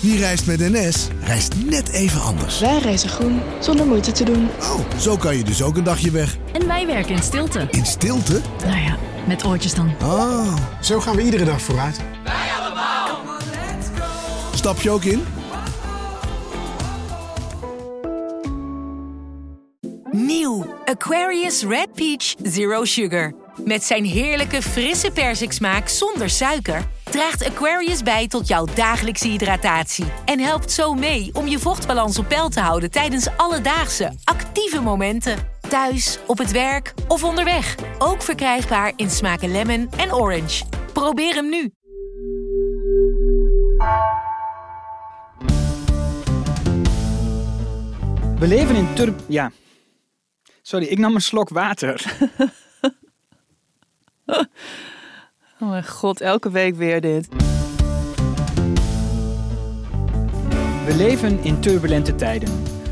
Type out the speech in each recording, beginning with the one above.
Wie reist met NS, reist net even anders. Wij reizen groen, zonder moeite te doen. Oh, zo kan je dus ook een dagje weg. En wij werken in stilte. In stilte? Nou ja, met oortjes dan. Ah, Zo gaan we iedere dag vooruit. stap je ook in? Nieuw Aquarius Red Peach Zero Sugar. Met zijn heerlijke frisse persiksmaak zonder suiker draagt Aquarius bij tot jouw dagelijkse hydratatie en helpt zo mee om je vochtbalans op peil te houden tijdens alledaagse actieve momenten. Thuis, op het werk of onderweg. Ook verkrijgbaar in smaken lemon en orange. Probeer hem nu. We leven in tur... Ja. Sorry, ik nam een slok water. Oh mijn god, elke week weer dit. We leven in turbulente tijden.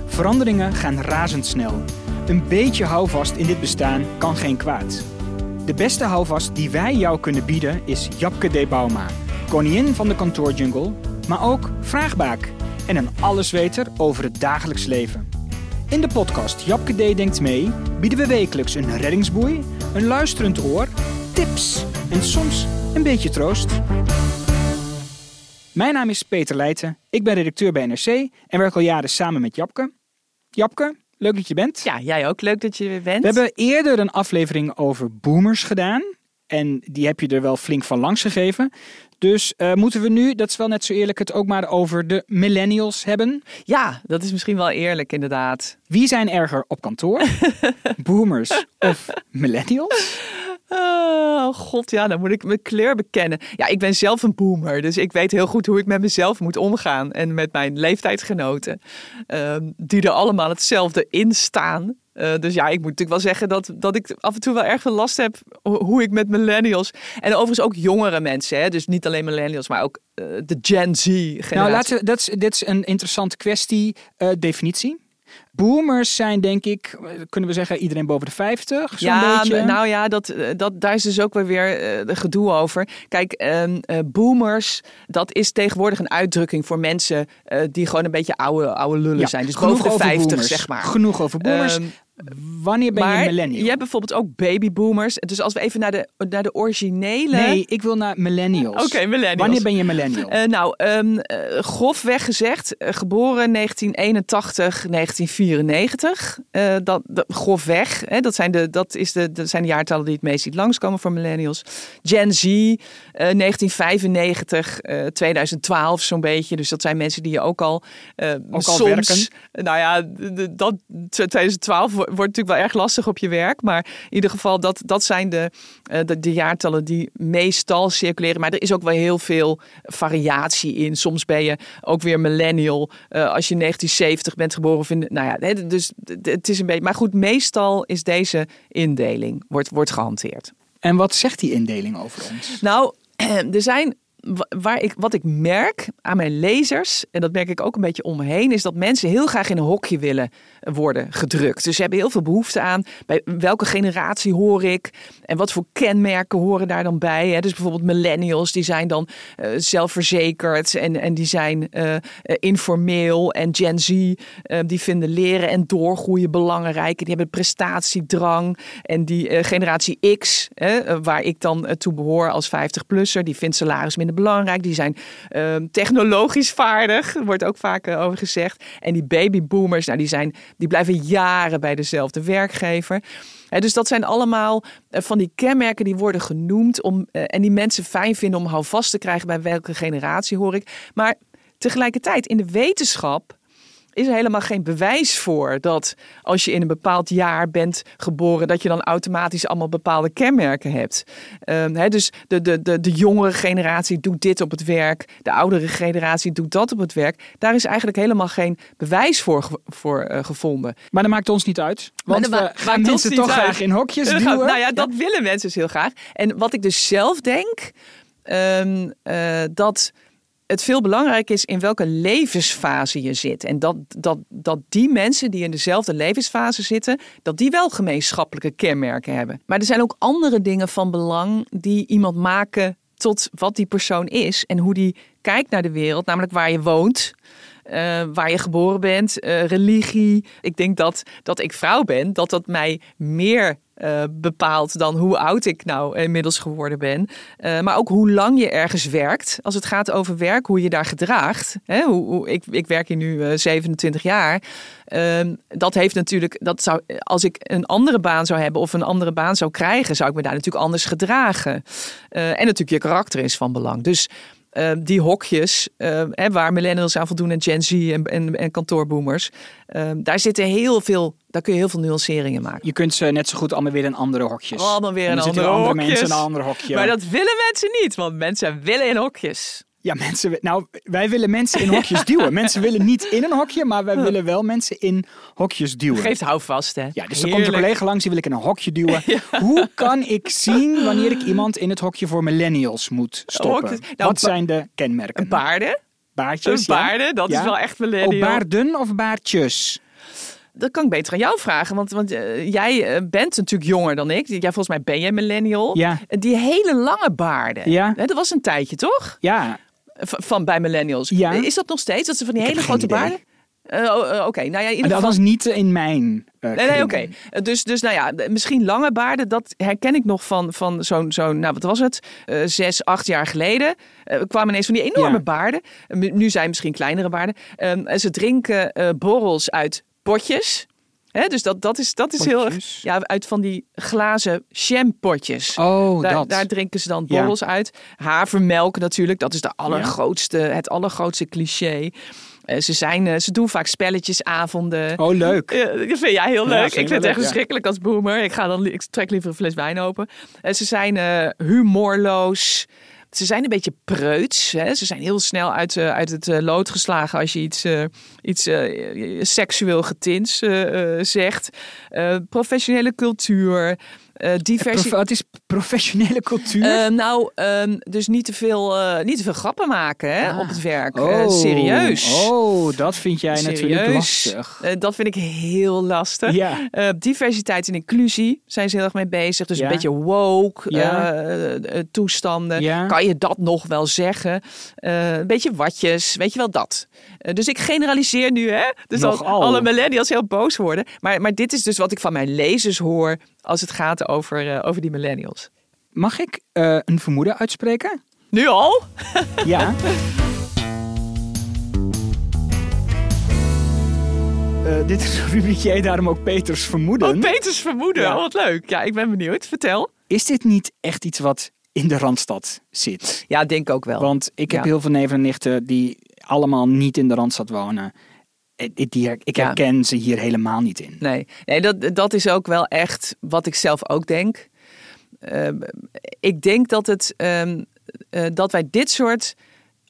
Veranderingen gaan razendsnel. Een beetje houvast in dit bestaan kan geen kwaad. De beste houvast die wij jou kunnen bieden is Japke de Bauma. Koningin van de kantoorjungle, maar ook vraagbaak. En een allesweter over het dagelijks leven. In de podcast Japke D denkt mee bieden we wekelijks een reddingsboei, een luisterend oor, tips en soms een beetje troost. Mijn naam is Peter Leijten, ik ben redacteur bij NRC en werk al jaren samen met Japke. Japke, leuk dat je bent. Ja, jij ook. Leuk dat je er weer bent. We hebben eerder een aflevering over boomers gedaan. En die heb je er wel flink van langs gegeven. Dus eh, moeten we nu, dat is wel net zo eerlijk, het ook maar over de millennials hebben. Ja, dat is misschien wel eerlijk inderdaad. Wie zijn erger op kantoor? boomers of millennials? Oh god, ja, dan moet ik mijn kleur bekennen. Ja, ik ben zelf een boomer, dus ik weet heel goed hoe ik met mezelf moet omgaan. En met mijn leeftijdsgenoten, ehm, die er allemaal hetzelfde in staan. Eh, dus ja, ik moet natuurlijk wel zeggen dat, dat ik af en toe wel erg veel last heb ho- hoe ik met millennials en overigens ook jongere mensen, hè, dus niet alleen millennials, maar ook eh, de Gen Z generatie. Nou, laten we, dat is, dit is een interessante kwestie, eh, definitie. Boomers zijn denk ik, kunnen we zeggen, iedereen boven de 50, zo'n ja, beetje. nou ja, dat, eh, dat, daar is dus ook weer weer eh, gedoe over. Kijk, ehm, eh, boomers, dat is tegenwoordig een uitdrukking voor mensen die gewoon een beetje oude, oude lullen Ja, zijn. Dus boven de over 50, boomers. zeg maar. Genoeg over boomers. Ehm, Wanneer ben maar je millennial? je hebt bijvoorbeeld ook babyboomers. Dus als we even naar de, naar de originele... Nee, ik wil naar millennials. Oké, millennials. Wanneer ben je millennial? Eh, nou, eh, grofweg gezegd, eh, geboren 1981, 1994. Eh, dat, dat, grofweg, hè, dat, zijn de, dat, is de, dat zijn de jaartallen die het meest ziet langskomen voor millennials. Gen Z, eh, 1995, eh, 2012 zo'n beetje. Dus dat zijn mensen die je ook al, eh, al soms... werken. Nou ja, dat, 2012 wo- wordt natuurlijk wel erg lastig op je werk. Maar in ieder geval, dat, dat zijn de, eh, de, de jaartallen die meestal circuleren. Maar er is ook wel heel veel variatie in. Soms ben je ook weer millennial eh, als je 1970 bent geboren. Of in, nou ja, dus het is een beetje. Maar goed, meestal is deze indeling wordt, wordt gehanteerd. En wat zegt die indeling over ons? Nou, er zijn waar ik, wat ik merk aan mijn lezers, en dat merk ik ook een beetje om me heen, is dat mensen heel graag in een hokje willen worden gedrukt. Dus ze hebben heel veel behoefte aan bij welke generatie hoor ik en wat voor kenmerken horen daar dan bij. Hè? Dus bijvoorbeeld millennials, die zijn dan eh, zelfverzekerd en, en die zijn eh, informeel. En Gen Z, eh, die vinden leren en doorgroeien belangrijk. En die hebben prestatiedrang. En die generatie X, waar ik dan toe behoor als 50-plusser, die vindt salaris minder belangrijk. Die zijn eh, technologisch vaardig, wordt ook vaak eh, over gezegd. En die babyboomers, nou, die, zijn, die blijven jaren bij dezelfde werkgever. Dus dat zijn allemaal eh, van die kenmerken die worden genoemd om, eh, en die mensen fijn vinden om houvast te krijgen bij welke generatie hoor ik. Maar tegelijkertijd in de wetenschap is er helemaal geen bewijs voor dat als je in een bepaald jaar bent geboren, dat je dan automatisch allemaal bepaalde kenmerken hebt. Ehm, hè, dus de, de, de, de jongere generatie doet dit op het werk, de oudere generatie doet dat op het werk. Daar is eigenlijk helemaal geen bewijs voor, eh, gevonden. Maar dat maakt ons niet uit. Want we gaan mensen toch uit. graag in hokjes duwen. Nou ja, dat willen mensen dus heel graag. En wat ik dus zelf denk, ehm, eh, dat het veel belangrijker is in welke levensfase je zit. En dat, dat, dat die mensen die in dezelfde levensfase zitten, dat die wel gemeenschappelijke kenmerken hebben. Maar er zijn ook andere dingen van belang die iemand maken tot wat die persoon is en hoe die kijkt naar de wereld, namelijk waar je woont. eh, waar je geboren bent, eh, religie. Ik denk dat dat ik vrouw ben, dat dat mij meer eh, bepaalt dan hoe oud ik nou inmiddels geworden ben. Eh, maar ook hoe lang je ergens werkt. Als het gaat over werk, hoe je daar gedraagt. Hè, hoe, hoe, ik, ik werk hier nu eh, 27 jaar. Ehm, dat heeft natuurlijk, dat zou, als ik een andere baan zou hebben of een andere baan zou krijgen, zou ik me daar natuurlijk anders gedragen. Eh, en natuurlijk je karakter is van belang. Dus uh, die hokjes uh, hè, waar millennials aan voldoen en Gen Z en, en, en kantoorboomers. Uh, daar zitten heel veel, daar kun je heel veel nuanceringen maken. Je kunt ze net zo goed allemaal weer in andere hokjes. Allemaal weer zitten andere andere hokjes. mensen in een ander hokje. Maar dat willen mensen niet, want mensen willen in hokjes. Ja, mensen, nou, wij willen mensen in hokjes duwen. Mensen willen niet in een hokje, maar wij willen wel mensen in hokjes duwen. Geeft houvast, hè? Ja, dus dan komt een collega langs, die wil ik in een hokje duwen. Hoe kan ik zien wanneer ik iemand in het hokje voor millennials moet stoppen? Nou, Wat zijn de kenmerken? Baarden. Baardjes, ja. baarden, dat Ja. is wel echt Oh, millennial. baarden of baardjes? Dat kan ik beter aan jou vragen, want, want eh, jij eh, bent natuurlijk jonger dan ik. Jij, volgens mij ben jij millennial. Ja. Die hele lange baarden. Ja. Hè, dat was een tijdje, toch? Ja, Van bij millennials. Ja. Is dat nog steeds? Dat ze van die Ik hele grote baarden? Eh, oh, eh, Oké, nou ja, in dat geval. was niet in mijn eh Nee, nee, oké. Dus, dus nou ja, misschien lange baarden, dat herken ik nog van, van zo'n, zo'n, nou wat was het, zes, acht jaar geleden. Kwamen ineens van die enorme Ja. baarden. Nu- zijn misschien kleinere baarden. Ehm, ze drinken borrels uit potjes. Dus dat, dat is, dat is heel erg, ja, uit van die glazen champotjes. Oh, daar, dat. daar drinken ze dan Ja. borrels uit. Havermelk natuurlijk, dat is de allergrootste, het allergrootste cliché. Eh, ze, zijn, eh, ze doen vaak spelletjesavonden. Oh, leuk. Ja, dat vind jij heel leuk. ik vind het echt leuk, ja. verschrikkelijk als boomer. Ik, ga dan, ik trek liever een fles wijn open. En ze zijn eh, humorloos. Ze zijn een beetje preuts. Hè? Ze zijn heel snel uit, eh, uit het eh, lood geslagen als je iets, eh, iets seksueel getints zegt. Professionele cultuur. Eh het is professionele cultuur. Eh, nou, ehm, dus niet te, veel, eh, niet te veel grappen maken hè, Ah. op het werk. Eh, serieus. Oh, dat vind jij natuurlijk lastig. Dat vind ik heel lastig. Ja. Diversiteit en inclusie zijn ze heel erg mee bezig. Dus Ja. een beetje woke Ja. toestanden. Kan je dat nog wel zeggen? Een beetje watjes, weet je wel dat. Dus ik generaliseer nu, hè? Dus dat Nogal. alle millennials heel boos worden. Maar, maar dit is dus wat ik van mijn lezers hoor als het gaat over, eh, over die millennials. Mag ik eh, een vermoeden uitspreken? Nu al? Ja. Eh, dit is een rubriekje, daarom ook Peters vermoeden. Oh, Peters vermoeden. Ja. Oh, wat leuk. Ja, ik ben benieuwd. Vertel. Is dit niet echt iets wat in de Randstad zit? Ja, denk ook wel. Want ik heb Ja. heel veel neven en nichten die allemaal niet in de Randstad wonen. Eh, Ik, Ja. herken ze hier helemaal niet in. Nee, nee dat, dat is ook wel echt wat ik zelf ook denk. Ehm, ik denk dat, het, ehm, eh, dat wij dit soort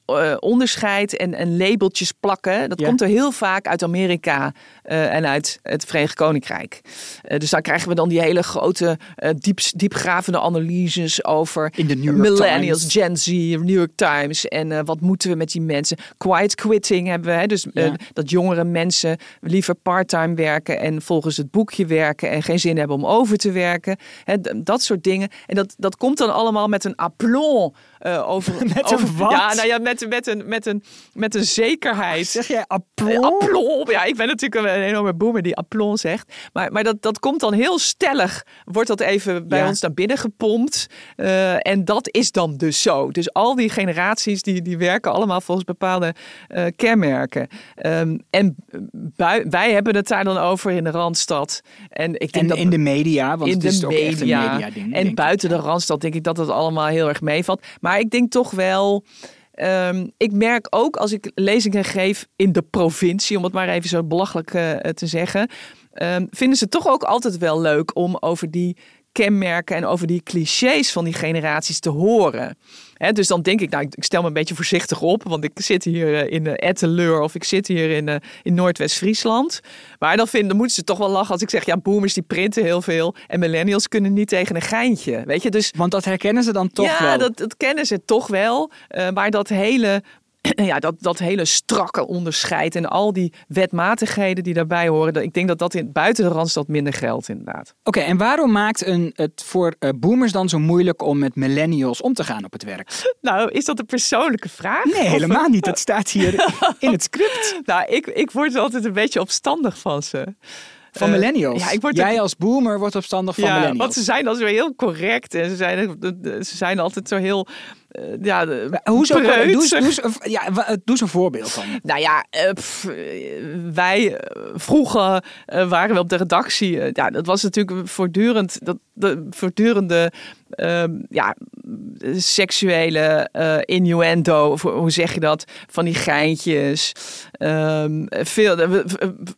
eh, onderscheid en, en labeltjes plakken. Dat Ja. komt er heel vaak uit Amerika eh, en uit het Verenigd Koninkrijk. Eh, dus daar krijgen we dan die hele grote, diep, diepgravende analyses over In de New York millennials, Times. Gen Z, New York Times. En wat moeten we met die mensen? Quiet quitting hebben we. Hè? Dus Ja. dat jongere mensen liever parttime werken en volgens het boekje werken en geen zin hebben om over te werken. Hè, dat soort dingen. En dat, dat komt dan allemaal met een aplomb over. Met over wat? Ja, nou ja, met, met, een, met, een, met een zekerheid. Zeg jij Eh, aplomb? Aplomb. Ja, ik ben natuurlijk een, een enorme boomer die aplomb zegt. Maar, maar dat, dat komt dan heel stellig. Wordt dat even bij Ja. ons naar binnen gepompt. Eh, en dat is dan dus zo. Dus al die generaties die, die werken allemaal volgens bepaalde eh, kenmerken. Ehm, en bui- wij hebben het daar dan over in de Randstad. En ik denk En dat in de media, want in het is de ook echt een media. media ding. en buiten de Randstad denk ik dat het allemaal heel erg meevalt. Maar ik denk toch wel. Ehm, ik merk ook als ik lezingen geef in de provincie, om het maar even zo belachelijk eh, te zeggen, ehm, vinden ze toch ook altijd wel leuk om over die kenmerken en over die clichés van die generaties te horen. Dus dan denk ik, nou, ik stel me een beetje voorzichtig op, want ik zit hier eh, in uh, Etteleur of ik zit hier in, eh, in Noordwest-Friesland. Maar dan, vinden, dan moeten ze toch wel lachen als ik zeg, ja, boomers die printen heel veel en millennials kunnen niet tegen een geintje. Weet je, dus Want dat herkennen ze dan toch ja, wel. dat, dat kennen ze toch wel. Eh, maar dat hele ja, dat, dat hele strakke onderscheid en al die wetmatigheden die daarbij horen. dat- Ik denk dat dat in, buiten de Randstad minder geldt inderdaad. Oké, en waarom maakt een, het voor eh, boomers dan zo moeilijk om met millennials om te gaan op het werk? Nou, is dat een persoonlijke vraag? Nee, Of- helemaal niet. Dat staat hier in het script Nou, ik, ik word altijd een beetje opstandig van ze. van Eh, millennials. ja, ik word Jij ook- als boomer wordt opstandig van ja, millennials. want ze zijn dan zo heel correct en ze zijn, ze zijn altijd zo heel. Eh, ja? Doe, preuts. eens- doe, een- ja, wa- doe eens een voorbeeld van. Nou ja, eh, pff, eh, wij eh, vroeger eh, waren we op de redactie. eh, ja, dat was natuurlijk voortdurend dat de voortdurende ehm, ja, seksuele eh, innuendo. Hoe zeg je dat? Van die geintjes. Ehm, veel,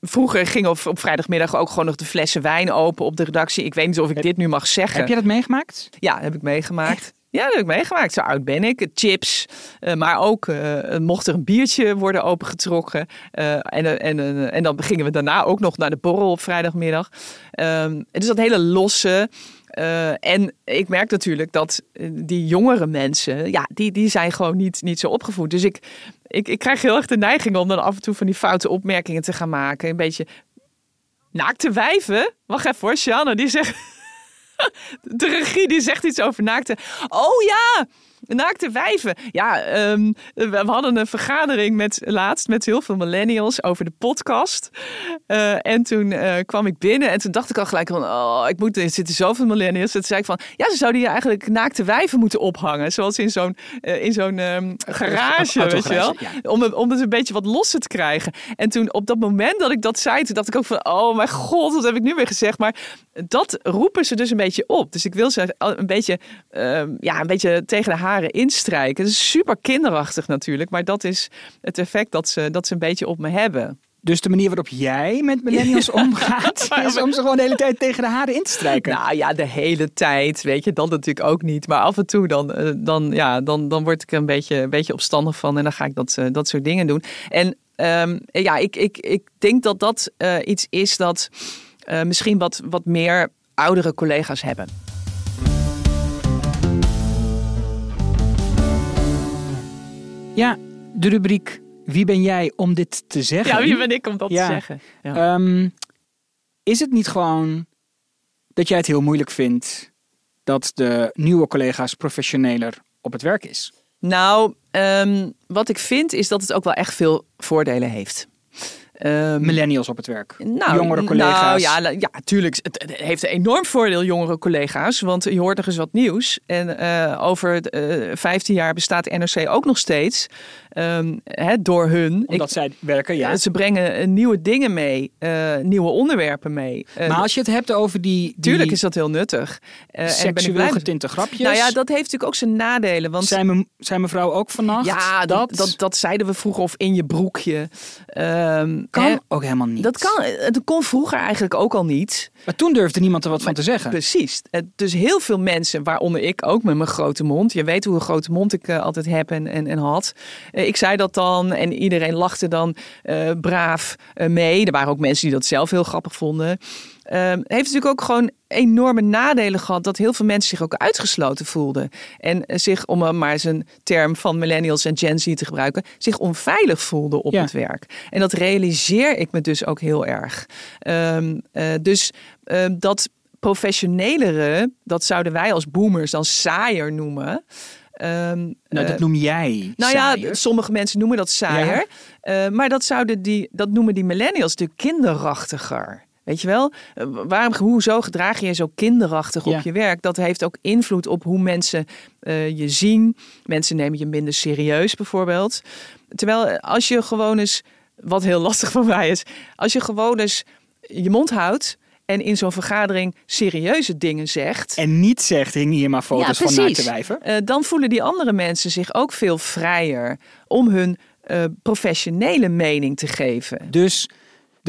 vroeger gingen op, op vrijdagmiddag ook gewoon nog de flessen wijn open op de redactie. Ik weet niet of ik dit nu mag zeggen. Heb je dat meegemaakt? Ja, heb ik meegemaakt. Ja, dat heb ik meegemaakt. Zo oud ben ik. Chips. eh, maar ook eh, mocht er een biertje worden opengetrokken. eh, en, en, en, dan gingen we daarna ook nog naar de borrel op vrijdagmiddag. Ehm dus dat hele losse. en ik merk natuurlijk dat die jongere mensen, ja, die, die zijn gewoon niet, niet zo opgevoed. Dus ik, ik, ik krijg heel erg de neiging om dan af en toe van die foute opmerkingen te gaan maken. Een beetje naakte wijven. Wacht even hoor, Sjanne, die zegt... De regie die zegt iets over naakte. Oh ja, naakte wijven. Ja, ehm, we hadden een vergadering met laatst met heel veel millennials over de podcast. Eh, en toen eh, kwam ik binnen en toen dacht ik al gelijk van, oh, ik moet, er zitten zoveel millennials. Toen zei ik van, ja, ze zouden hier eigenlijk naakte wijven moeten ophangen, zoals in zo'n eh, in zo'n ehm, garage, weet je wel, ja. om, het- om het een beetje wat losser te krijgen. En toen op dat moment dat ik dat zei, toen dacht ik ook van, oh mijn god, wat heb ik nu weer gezegd? Maar dat roepen ze dus een beetje op. Dus ik wil ze een beetje, ehm, ja, een beetje tegen de haren instrijken. Het is super kinderachtig natuurlijk, maar dat is het effect dat ze, dat ze een beetje op me hebben. Dus de manier waarop jij met millennials omgaat, is om ze gewoon de hele tijd tegen de haren in te strijken. Nou ja, de hele tijd, weet je, dat natuurlijk ook niet. Maar af en toe dan, eh, dan, ja, dan, dan word ik er een beetje, een beetje opstandig van en dan ga ik dat, eh, dat soort dingen doen. En ehm, ja, ik, ik, ik denk dat dat eh, iets is dat misschien wat, wat meer oudere collega's hebben. Ja, de rubriek Wie ben jij om dit te zeggen? Ja, wie ben ik om dat Ja. te zeggen? Ja. Ehm, is het niet gewoon dat jij het heel moeilijk vindt dat de nieuwe collega's professioneler op het werk is? Nou, ehm, wat ik vind is dat het ook wel echt veel voordelen heeft. Ehm, Millennials op het werk, Nou, jongere collega's. Nou ja, ja, tuurlijk. Het, het heeft een enorm voordeel, jongere collega's. Want je hoort nog eens wat nieuws. En eh, over eh 15 jaar bestaat NRC ook nog steeds. ehm, hè, door hun. Omdat Ik- zij werken, ja. Ze brengen eh, nieuwe dingen mee. nieuwe onderwerpen mee. Maar als je het hebt over die, die tuurlijk is dat heel nuttig. En seksueel met- getinte grapjes. Nou ja, dat heeft natuurlijk ook zijn nadelen. Want zijn, me, zijn mevrouw ook vannacht? ja, dat, dat, dat zeiden we vroeger. Of in je broekje. Ehm, kan hè, ook helemaal niet. dat kan. Het kon vroeger eigenlijk ook al niet. Maar toen durfde niemand er wat van te zeggen. Precies. Dus heel veel mensen, waaronder ik ook met mijn grote mond. Je weet hoe een grote mond ik eh, altijd heb en, en, en had. Eh, ik zei dat dan en iedereen lachte dan eh, braaf eh, mee. Er waren ook mensen die dat zelf heel grappig vonden. Eh, heeft natuurlijk ook gewoon enorme nadelen gehad dat heel veel mensen zich ook uitgesloten voelden. En eh, zich, om maar eens een term van millennials en Gen Z te gebruiken, zich onveilig voelden op Ja. het werk. En dat realiseer ik me dus ook heel erg. Ehm, eh, dus eh, dat professionelere, dat zouden wij als boomers dan saaier noemen. Ehm, Nou, dat eh, noem jij nou saaier. ja, sommige mensen noemen dat saaier. Maar dat, zouden die, dat noemen die millennials de kinderachtiger. Weet je wel? Eh, Waarom, hoezo gedraag je je zo kinderachtig Ja. op je werk? Dat heeft ook invloed op hoe mensen eh, je zien. Mensen nemen je minder serieus bijvoorbeeld. Terwijl eh, als je gewoon eens, wat heel lastig voor mij is, als je gewoon eens je mond houdt en in zo'n vergadering serieuze dingen zegt. En niet zegt, hing hier maar foto's van precies. naakte wijven. Dan voelen die andere mensen zich ook veel vrijer om hun professionele mening te geven. Dus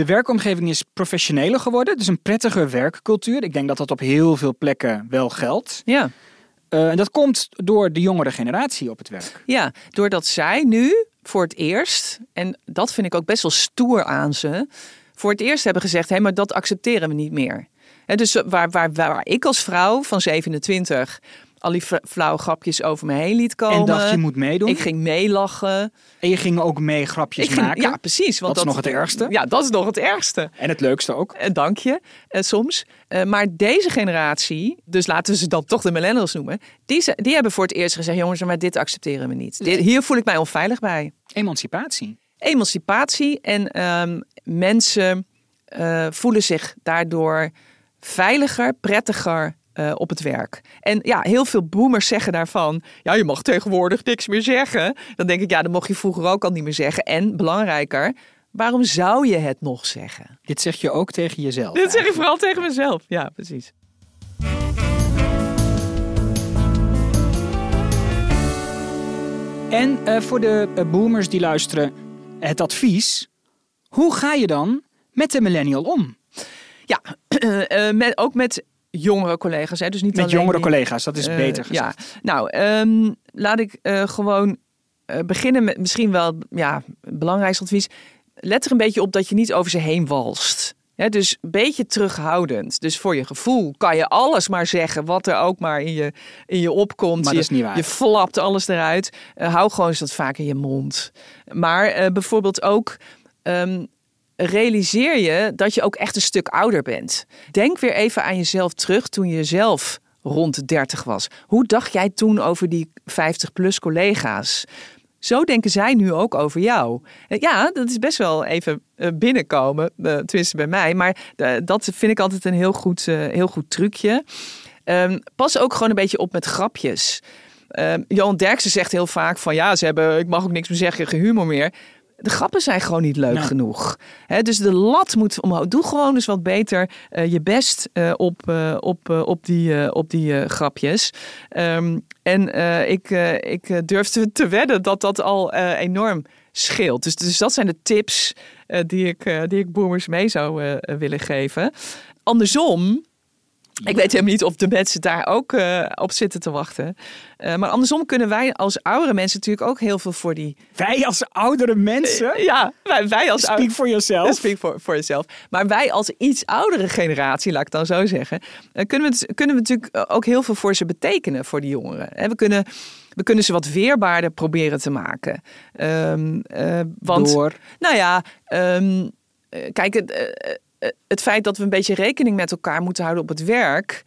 de werkomgeving is professioneler geworden. Dus een prettiger werkcultuur. Ik denk dat dat op heel veel plekken wel geldt. Ja, Eh, en dat komt door de jongere generatie op het werk. ja, doordat zij nu voor het eerst, en dat vind ik ook best wel stoer aan ze, voor het eerst hebben gezegd: hé, maar dat accepteren we niet meer. Hè, dus waar, waar, waar ik als vrouw van 27 al die fla- flauwe grapjes over me heen liet komen. En dacht je moet meedoen. Ik ging meelachen. En je ging ook mee grapjes ging, maken. ja, precies. Want Dat is nog het ergste. Ja, dat is nog het ergste. En het leukste ook. Eh, dank je, eh, soms. Eh, maar deze generatie, dus laten we ze dan toch de millennials noemen, die, ze- die hebben voor het eerst gezegd, jongens, maar dit accepteren we niet. Dit, hier voel ik mij onveilig bij. Emancipatie. Emancipatie en ehm, mensen voelen zich daardoor veiliger, prettiger eh, op het werk. En ja, heel veel boomers zeggen daarvan, ja, je mag tegenwoordig niks meer zeggen. Dan denk ik, ja, dat mocht je vroeger ook al niet meer zeggen. En belangrijker, waarom zou je het nog zeggen? Dit zeg je ook tegen jezelf. Dit zeg ik vooral tegen mezelf. Ja, precies. En eh, voor de eh, boomers die luisteren, het advies. Hoe ga je dan met de millennial om? Ja, met, ook met jongere collega's. Hè? Dus niet Met alleen jongere die- collega's, dat is Eh, beter gezegd. Ja, nou, ehm, laat ik eh, gewoon eh, beginnen met misschien wel ja, het belangrijkste advies. Let er een beetje op dat je niet over ze heen walst. Hè, dus een beetje terughoudend. Dus voor je gevoel kan je alles maar zeggen, wat er ook maar in je, in je opkomt. Maar je, dat is niet waar. Je flapt alles eruit. Hou gewoon eens dat vaak in je mond. Maar bijvoorbeeld ook. ehm, realiseer je dat je ook echt een stuk ouder bent. Denk weer even aan jezelf terug toen je zelf rond de 30 was. Hoe dacht jij toen over die 50-plus collega's? Zo denken zij nu ook over jou. Ja, dat is best wel even eh, binnenkomen, eh, tenminste bij mij. Maar eh, dat vind ik altijd een heel goed, heel goed trucje. Ehm, pas ook gewoon een beetje op met grapjes. Ehm, Johan Derksen zegt heel vaak van ja, ze hebben, ik mag ook niks meer zeggen, geen humor meer. De grappen zijn gewoon niet leuk genoeg. Hè, dus de lat moet omhoog. Doe gewoon eens wat beter eh, je best eh, op, eh, op, op die, op die grapjes. Ehm, en ik, ik durf te, te wedden dat dat al enorm scheelt. Dus, dus dat zijn de tips die, ik, die ik boomers mee zou willen geven. Andersom, ik weet helemaal niet of de mensen daar ook eh, op zitten te wachten. Eh, maar andersom kunnen wij als oudere mensen natuurlijk ook heel veel voor die... Wij als oudere mensen. Ja, wij, wij als Speak for yourself. Speak for, for yourself. Maar wij als iets oudere generatie, laat ik dan zo zeggen, eh, kunnen we, het- kunnen we natuurlijk ook heel veel voor ze betekenen, voor die jongeren. We kunnen, we kunnen ze wat weerbaarder proberen te maken. Want, Door. nou ja, eh, kijk, het, eh, eh, feit dat we een beetje rekening met elkaar moeten houden op het werk.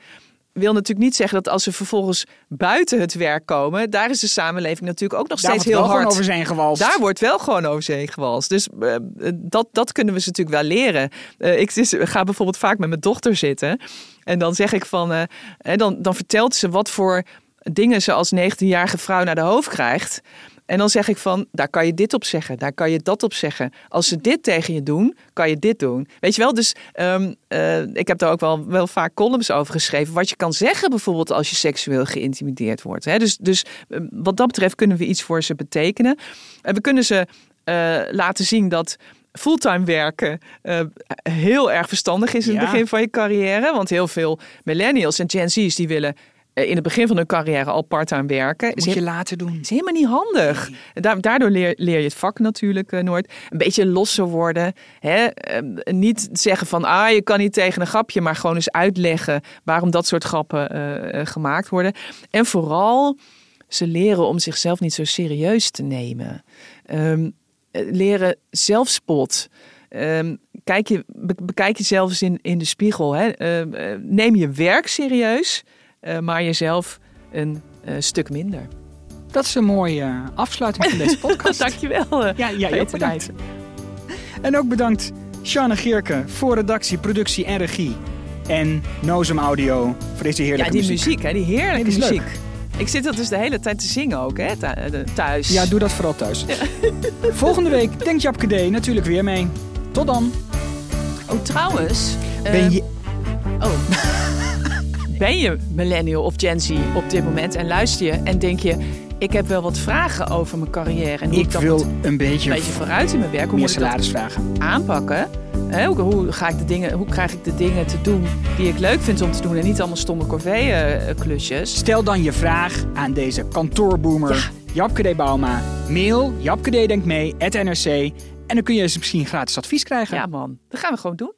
Wil natuurlijk niet zeggen dat als ze vervolgens buiten het werk komen, daar is de samenleving natuurlijk ook nog Daar steeds wordt heel wel gewoon hard. over zijn gewalst. Daar wordt wel gewoon over zee gewalst. Dus eh, dat, dat kunnen we ze natuurlijk wel leren. Eh, ik dus, ga bijvoorbeeld vaak met mijn dochter zitten. En dan zeg ik van. eh, dan, dan vertelt ze wat voor dingen ze als 19-jarige vrouw naar de hoofd krijgt. En dan zeg ik van, daar kan je dit op zeggen, daar kan je dat op zeggen. Als ze dit tegen je doen, kan je dit doen. Weet je wel, dus ehm, eh, ik heb daar ook wel, wel vaak columns over geschreven. Wat je kan zeggen bijvoorbeeld als je seksueel geïntimideerd wordt. Hè? Dus, dus eh, wat dat betreft kunnen we iets voor ze betekenen. En we kunnen ze eh, laten zien dat fulltime werken eh, heel erg verstandig is in Ja. het begin van je carrière. Want heel veel millennials en Gen Z's die willen in het begin van hun carrière al parttime werken. Is Moet je laten doen. is helemaal niet handig. Da- Daardoor leer, leer je het vak natuurlijk eh, nooit. Een beetje losser worden. Hè? Eh, niet zeggen van, ah, je kan niet tegen een grapje, maar gewoon eens uitleggen waarom dat soort grappen eh, eh, gemaakt worden. En vooral ze leren om zichzelf niet zo serieus te nemen. Ehm, eh, leren zelfspot. Ehm, kijk je, be- bekijk jezelf eens in, in de spiegel. Hè? Ehm, eh, neem je werk serieus, eh, maar jezelf een eh, stuk minder. Dat is een mooie eh, afsluiting van deze podcast. Dankjewel. eh, Ja, ja, Peter ook bedankt. En ook bedankt Sjanne Geerke voor redactie, productie en regie. En Nozem Audio voor deze Ja, heerlijke die muziek, hè, die heerlijke Nee, die is muziek. leuk. Ik zit dat dus de hele tijd te zingen ook, hè, thu- eh, thuis. Ja, doe dat vooral thuis. Volgende week denkt Japke D natuurlijk weer mee. Tot dan. Oh, trouwens. eh, Ben je... Oh. ben je millennial of Gen Z op dit moment en luister je en denk je... ik heb wel wat vragen over mijn carrière en hoe ik, Ik dat wil een beetje, een beetje vooruit in mijn werk. Hoe moet ik dat vragen. aanpakken? Hè, hoe, hoe, ga ik de dingen, hoe krijg ik de dingen te doen die ik leuk vind om te doen en niet allemaal stomme corvée-klusjes? Stel dan je vraag aan deze kantoorboomer Japke D. Bauma. Mail japkedenktmee.nrc en dan kun je eens misschien gratis advies krijgen. Ja man, dat gaan we gewoon doen.